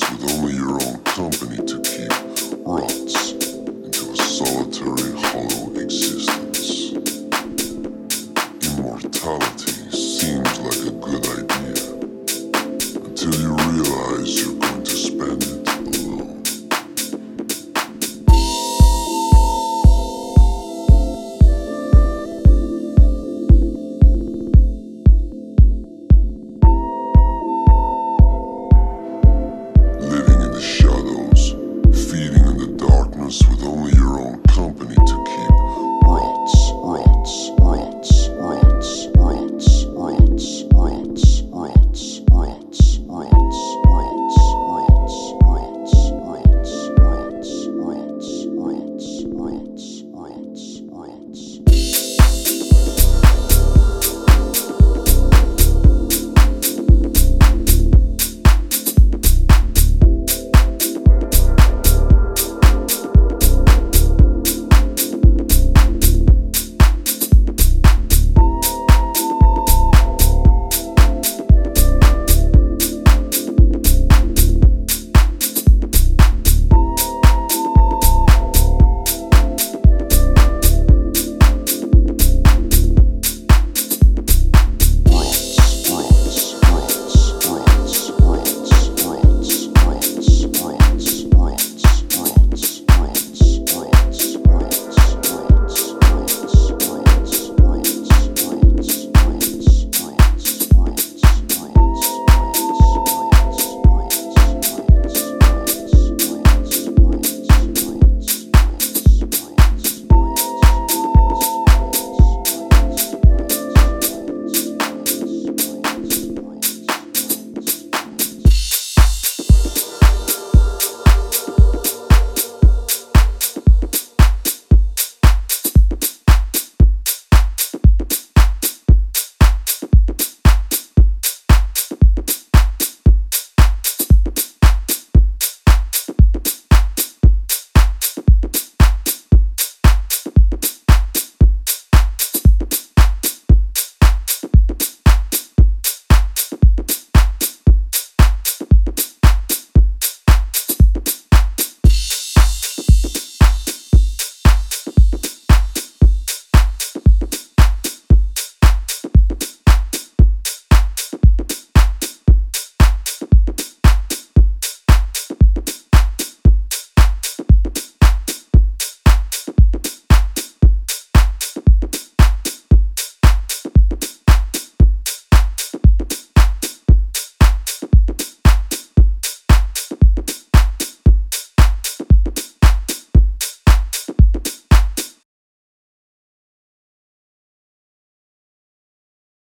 with only your own company to